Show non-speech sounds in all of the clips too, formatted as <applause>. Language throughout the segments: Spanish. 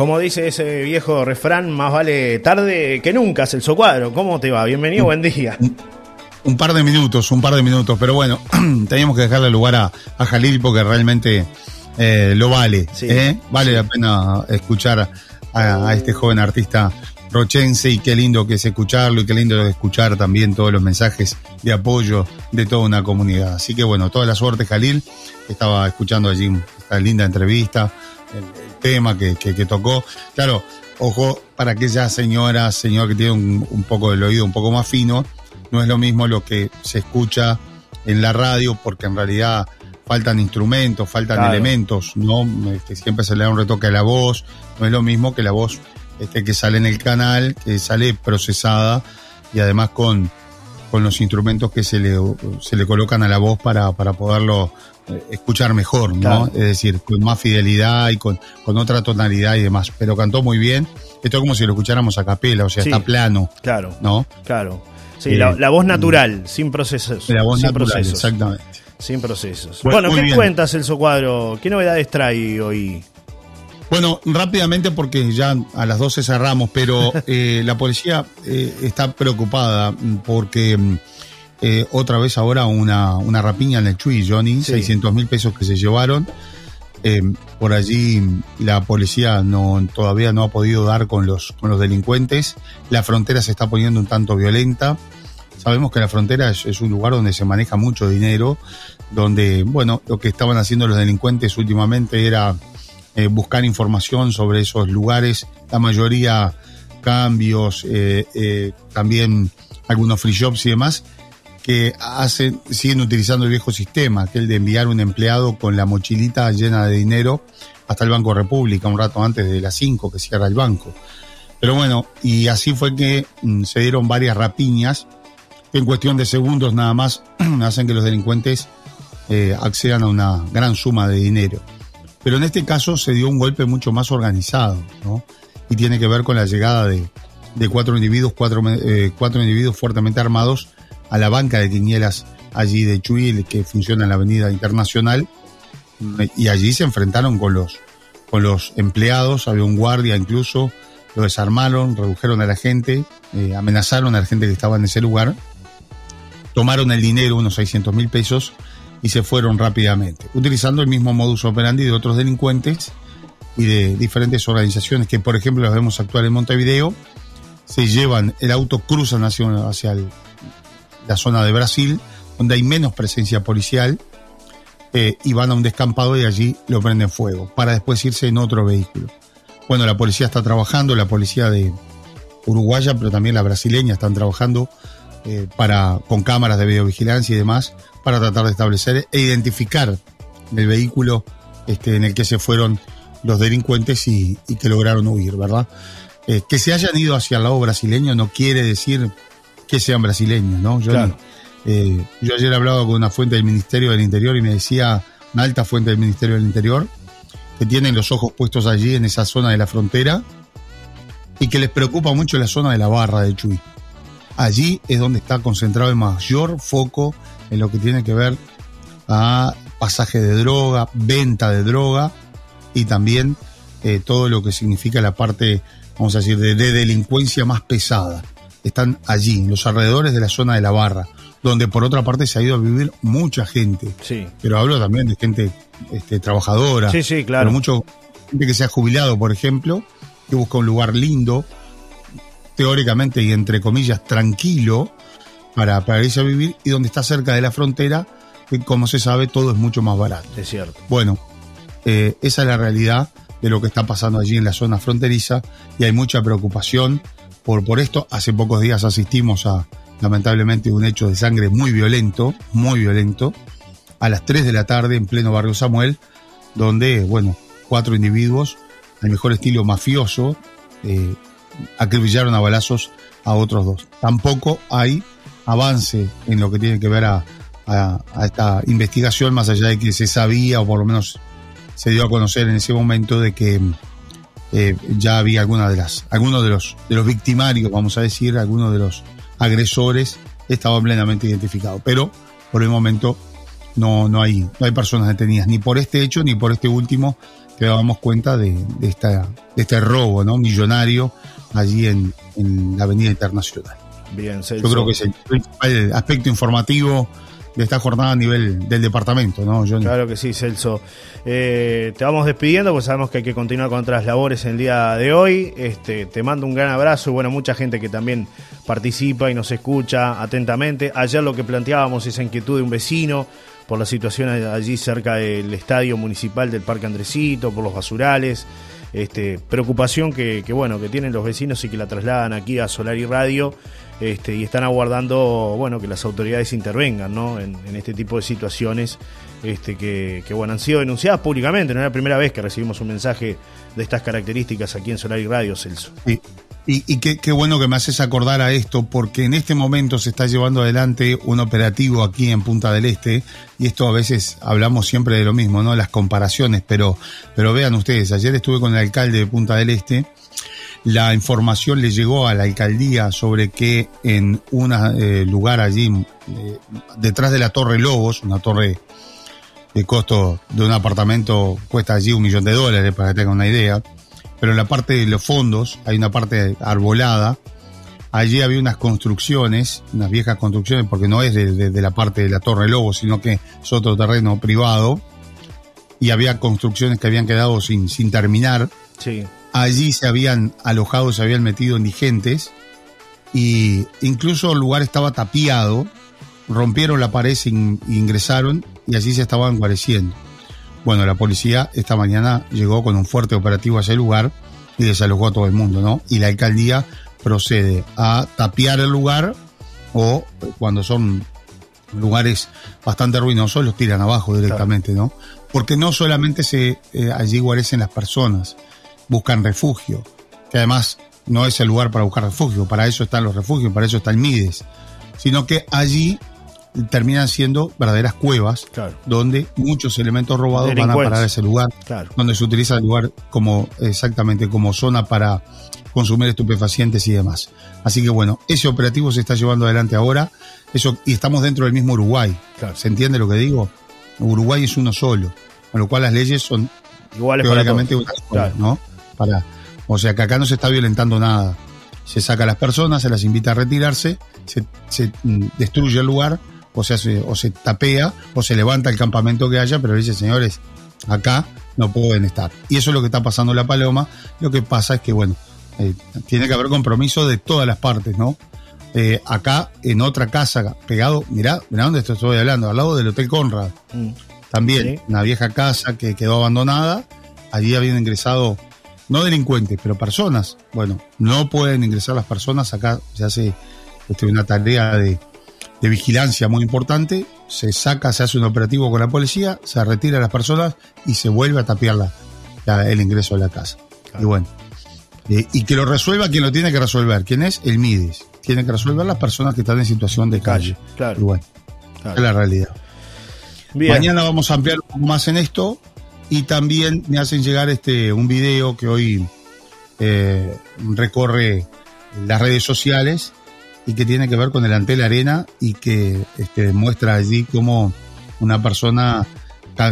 como dice ese viejo refrán, más vale tarde que nunca, Celso Cuadro. ¿Cómo te va? Bienvenido, buen día. Un par de minutos, un par de minutos, pero bueno, <clears throat> teníamos que dejarle lugar a, a Jalil porque realmente eh, lo vale. ¿eh? Vale la pena escuchar a, este joven artista rochense y qué lindo que es escucharlo y qué lindo es escuchar también todos los mensajes de apoyo de toda una comunidad. Así que bueno, toda la suerte Jalil, estaba escuchando allí esta linda entrevista, el, tema que, que, tocó. Claro, ojo, para aquella señora, señor que tiene un, un poco del oído un poco más fino, no es lo mismo lo que se escucha en la radio, porque en realidad faltan instrumentos, faltan elementos, ¿no? Este, siempre se le da un retoque a la voz, no es lo mismo que la voz este, que sale en el canal, que sale procesada y además con, con los instrumentos que se le, se le colocan a la voz para, para poderlo eh, escuchar mejor, ¿no? Es decir, con más fidelidad y con, con otra tonalidad y demás. Pero cantó muy bien. Esto es como si lo escucháramos a capela, o sea, está plano. Claro. ¿No? Claro. Sí, la, eh, voz natural, sin procesos. La voz natural, exactamente. Sin procesos. Bueno, ¿qué cuentas, Celso Cuadro? ¿Qué novedades trae hoy? Bueno, rápidamente porque ya a las 12 cerramos, pero <laughs> eh, la policía eh, está preocupada porque eh, otra vez ahora una, una rapiña en el Chuy, Johnny, 600 mil pesos que se llevaron. por allí la policía no, todavía no ha podido dar con los, con los delincuentes. La frontera se está poniendo un tanto violenta. Sabemos que la frontera es, un lugar donde se maneja mucho dinero, donde, bueno, lo que estaban haciendo los delincuentes últimamente era eh, buscar información sobre esos lugares, la mayoría cambios, eh, eh, también algunos free shops y demás, que hacen, siguen utilizando el viejo sistema, que el de enviar un empleado con la mochilita llena de dinero hasta el Banco República, un rato antes de las 5 que cierra el banco. Pero bueno, y así fue que mm, se dieron varias rapiñas en cuestión de segundos nada más <clears throat> hacen que los delincuentes accedan a una gran suma de dinero. Pero en este caso se dio un golpe mucho más organizado, ¿no? Y tiene que ver con la llegada de, cuatro individuos, cuatro, eh, cuatro individuos fuertemente armados a la banca de quinielas allí de Chuy, que funciona en la Avenida Internacional, y allí se enfrentaron con los, con los empleados, había un guardia incluso, lo desarmaron, redujeron a la gente, eh, amenazaron a la gente que estaba en ese lugar tomaron el dinero, unos 600 mil pesos, y se fueron rápidamente, utilizando el mismo modus operandi de otros delincuentes y de diferentes organizaciones que, por ejemplo, las vemos actuar en Montevideo, se llevan el auto, cruzan hacia, hacia la zona de Brasil, donde hay menos presencia policial, eh, y van a un descampado y allí lo prenden fuego, para después irse en otro vehículo. Bueno, la policía está trabajando, la policía de Uruguaya, pero también la brasileña están trabajando eh, para, con cámaras de videovigilancia y demás, para tratar de establecer e identificar el vehículo este, en el que se fueron los delincuentes y, que lograron huir, ¿verdad? Eh, que se hayan ido hacia el lado brasileño no quiere decir que sean brasileños, ¿no? Yo, eh, yo ayer hablaba con una fuente del Ministerio del Interior y me decía, una alta fuente del Ministerio del Interior, que tienen los ojos puestos allí en esa zona de la frontera y que les preocupa mucho la zona de la barra de Chuy. Allí es donde está concentrado el mayor foco en lo que tiene que ver a pasaje de droga, venta de droga y también eh, todo lo que significa la parte, vamos a decir, de, delincuencia más pesada. Están allí, en los alrededores de la zona de la barra, donde por otra parte se ha ido a vivir mucha gente. Sí. Pero hablo también de gente este, trabajadora. Sí, sí, claro. mucho gente que se ha jubilado, por ejemplo, que busca un lugar lindo, teóricamente y entre comillas tranquilo para, para irse a vivir y donde está cerca de la frontera, que como se sabe todo es mucho más barato. Es cierto. Bueno, eh, esa es la realidad de lo que está pasando allí en la zona fronteriza y hay mucha preocupación por, por esto. Hace pocos días asistimos a lamentablemente un hecho de sangre muy violento, muy violento, a las 3 de la tarde en pleno barrio Samuel, donde, bueno, cuatro individuos, al mejor estilo mafioso, eh, acribillaron a balazos a otros dos. Tampoco hay avance en lo que tiene que ver a, esta investigación, más allá de que se sabía, o por lo menos se dio a conocer en ese momento, de que eh, ya había alguna de las, algunos de los, de los victimarios, vamos a decir, algunos de los agresores estaban plenamente identificados. Pero por el momento no, no, hay, no hay personas detenidas, ni por este hecho, ni por este último te dábamos cuenta de, esta, de este robo ¿no? millonario allí en, en la Avenida Internacional. Bien, Yo creo que es el principal aspecto informativo de esta jornada a nivel del departamento, ¿no, Claro que sí, Celso. Eh, te vamos despidiendo, pues sabemos que hay que continuar con otras labores en el día de hoy. Este, te mando un gran abrazo y bueno, mucha gente que también participa y nos escucha atentamente. Ayer lo que planteábamos, esa inquietud de un vecino por la situación allí cerca del estadio municipal del Parque Andresito, por los basurales. Este, preocupación que, que, bueno que tienen los vecinos y que la trasladan aquí a Solar y Radio este, y están aguardando bueno que las autoridades intervengan ¿no? en, este tipo de situaciones este, que, bueno han sido denunciadas públicamente no es la primera vez que recibimos un mensaje de estas características aquí en Solar y Radio Celso y, qué, bueno que me haces acordar a esto, porque en este momento se está llevando adelante un operativo aquí en Punta del Este, y esto a veces hablamos siempre de lo mismo, ¿no? Las comparaciones, pero, pero vean ustedes, ayer estuve con el alcalde de Punta del Este, la información le llegó a la alcaldía sobre que en un eh, lugar allí, eh, detrás de la Torre Lobos, una torre de costo de un apartamento cuesta allí un millón de dólares, para que tengan una idea, pero en la parte de los fondos hay una parte arbolada. Allí había unas construcciones, unas viejas construcciones, porque no es de, la parte de la Torre Lobo, sino que es otro terreno privado. Y había construcciones que habían quedado sin, sin terminar. Sí. Allí se habían alojado, se habían metido indigentes. Y incluso el lugar estaba tapiado. Rompieron la pared, ingresaron y allí se estaban guareciendo. Bueno, la policía esta mañana llegó con un fuerte operativo a ese lugar y desalojó a todo el mundo, ¿no? Y la alcaldía procede a tapiar el lugar o cuando son lugares bastante ruinosos los tiran abajo directamente, ¿no? Porque no solamente se eh, allí guarecen las personas, buscan refugio, que además no es el lugar para buscar refugio, para eso están los refugios, para eso está el Mides, sino que allí terminan siendo verdaderas cuevas donde muchos elementos robados van a parar a ese lugar, donde se utiliza el lugar como exactamente como zona para consumir estupefacientes y demás. Así que bueno, ese operativo se está llevando adelante ahora, eso y estamos dentro del mismo Uruguay. ¿Se entiende lo que digo? Uruguay es uno solo, con lo cual las leyes son iguales para ¿no? Para, o sea que acá no se está violentando nada. Se saca a las personas, se las invita a retirarse, se, se mm, destruye el lugar o se, o se tapea o se levanta el campamento que haya, pero dice, señores, acá no pueden estar. Y eso es lo que está pasando en La Paloma. Lo que pasa es que, bueno, eh, tiene que haber compromiso de todas las partes, ¿no? Eh, acá, en otra casa, pegado, mirá, mirá dónde estoy hablando, al lado del Hotel Conrad. Mm. También, una vieja casa que quedó abandonada. Allí habían ingresado, no delincuentes, pero personas. Bueno, no pueden ingresar las personas. Acá se hace este, una tarea de, de vigilancia muy importante, se saca, se hace un operativo con la policía, se retira a las personas y se vuelve a tapiar el ingreso a la casa. Y bueno, eh, y que lo resuelva quien lo tiene que resolver, ¿quién es? El MIDES. Tiene que resolver las personas que están en situación de calle. Claro. Y bueno, es la realidad. Mañana vamos a ampliar un poco más en esto y también me hacen llegar este un video que hoy eh, recorre las redes sociales y que tiene que ver con el Antel Arena y que este, muestra allí cómo una persona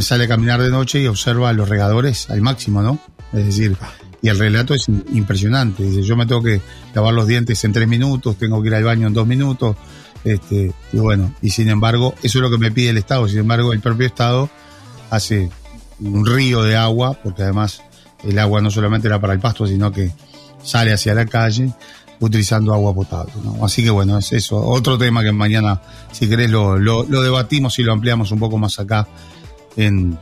sale a caminar de noche y observa a los regadores al máximo, ¿no? Es decir, y el relato es impresionante. Dice, yo me tengo que lavar los dientes en tres minutos, tengo que ir al baño en dos minutos, este, y bueno, y sin embargo, eso es lo que me pide el Estado. Sin embargo, el propio Estado hace un río de agua, porque además el agua no solamente era para el pasto, sino que sale hacia la calle utilizando agua potable. ¿no? Así que bueno, es eso. Otro tema que mañana, si querés, lo, lo, debatimos y lo ampliamos un poco más acá en,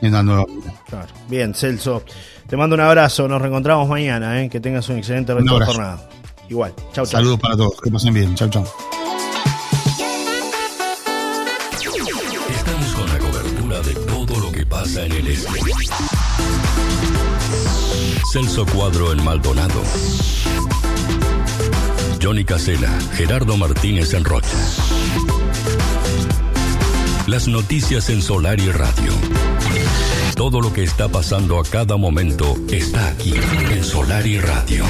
en la nueva claro. Bien, Celso, te mando un abrazo, nos reencontramos mañana, ¿eh? que tengas un excelente resto de jornada. Igual, chau, chau. Saludos para todos, que pasen bien, chau, chau. Estamos con la cobertura de todo lo que pasa en el este. Celso Cuadro en Maldonado. Johnny Casela, Gerardo Martínez en Rocha. Las noticias en Solar y Radio. Todo lo que está pasando a cada momento está aquí en Solar y Radio.